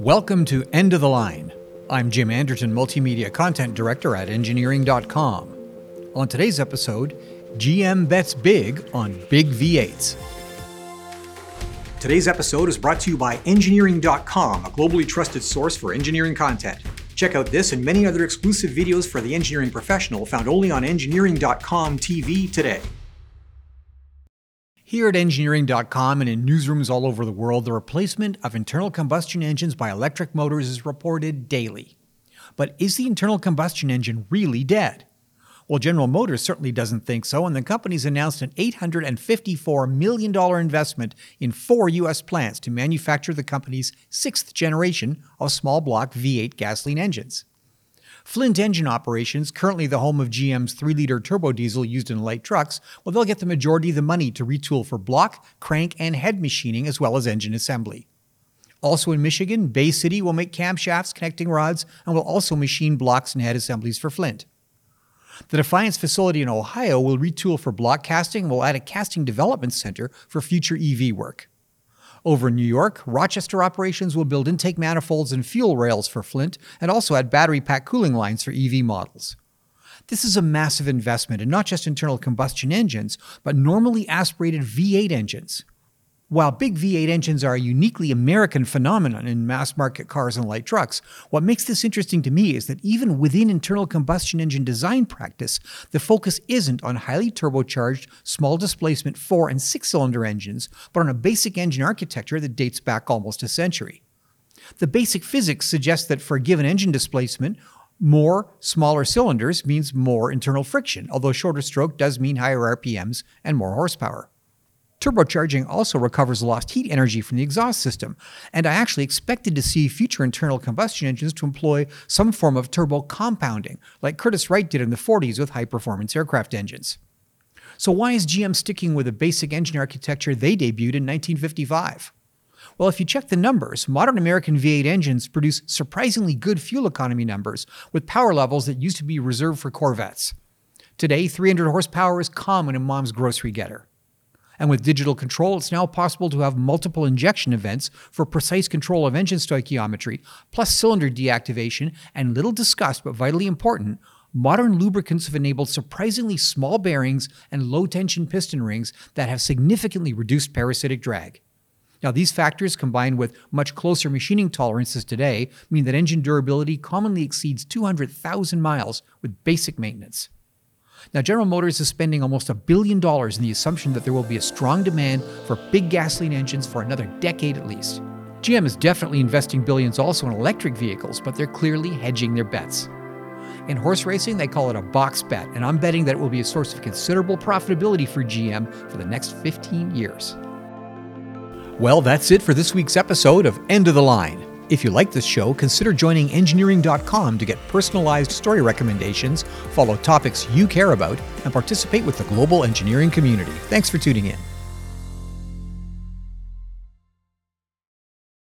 Welcome to End of the Line. I'm Jim Anderton, Multimedia Content Director at Engineering.com. On today's episode, GM bets big on big V8s. Today's episode is brought to you by Engineering.com, a globally trusted source for engineering content. Check out this and many other exclusive videos for the engineering professional found only on Engineering.com TV today. Here at engineering.com and in newsrooms all over the world, the replacement of internal combustion engines by electric motors is reported daily. But is the internal combustion engine really dead? Well, General Motors certainly doesn't think so, and the company's announced an $854 million investment in four U.S. plants to manufacture the company's sixth generation of small block V8 gasoline engines. Flint Engine Operations, currently the home of GM's 3 liter turbo diesel used in light trucks, well, they'll get the majority of the money to retool for block, crank, and head machining as well as engine assembly. Also in Michigan, Bay City will make camshafts, connecting rods, and will also machine blocks and head assemblies for Flint. The Defiance facility in Ohio will retool for block casting and will add a casting development center for future EV work. Over in New York, Rochester operations will build intake manifolds and fuel rails for Flint and also add battery pack cooling lines for EV models. This is a massive investment in not just internal combustion engines, but normally aspirated V8 engines. While big V8 engines are a uniquely American phenomenon in mass market cars and light trucks, what makes this interesting to me is that even within internal combustion engine design practice, the focus isn't on highly turbocharged, small displacement four and six cylinder engines, but on a basic engine architecture that dates back almost a century. The basic physics suggests that for a given engine displacement, more smaller cylinders means more internal friction, although shorter stroke does mean higher RPMs and more horsepower. Turbocharging also recovers lost heat energy from the exhaust system, and I actually expected to see future internal combustion engines to employ some form of turbo compounding, like Curtiss-Wright did in the 40s with high-performance aircraft engines. So why is GM sticking with the basic engine architecture they debuted in 1955? Well, if you check the numbers, modern American V8 engines produce surprisingly good fuel economy numbers with power levels that used to be reserved for Corvettes. Today, 300 horsepower is common in mom's grocery getter. And with digital control, it's now possible to have multiple injection events for precise control of engine stoichiometry, plus cylinder deactivation, and little discussed but vitally important, modern lubricants have enabled surprisingly small bearings and low tension piston rings that have significantly reduced parasitic drag. Now, these factors, combined with much closer machining tolerances today, mean that engine durability commonly exceeds 200,000 miles with basic maintenance. Now, General Motors is spending almost a billion dollars in the assumption that there will be a strong demand for big gasoline engines for another decade at least. GM is definitely investing billions also in electric vehicles, but they're clearly hedging their bets. In horse racing, they call it a box bet, and I'm betting that it will be a source of considerable profitability for GM for the next 15 years. Well, that's it for this week's episode of End of the Line. If you like this show, consider joining Engineering.com to get personalized story recommendations, follow topics you care about, and participate with the global engineering community. Thanks for tuning in.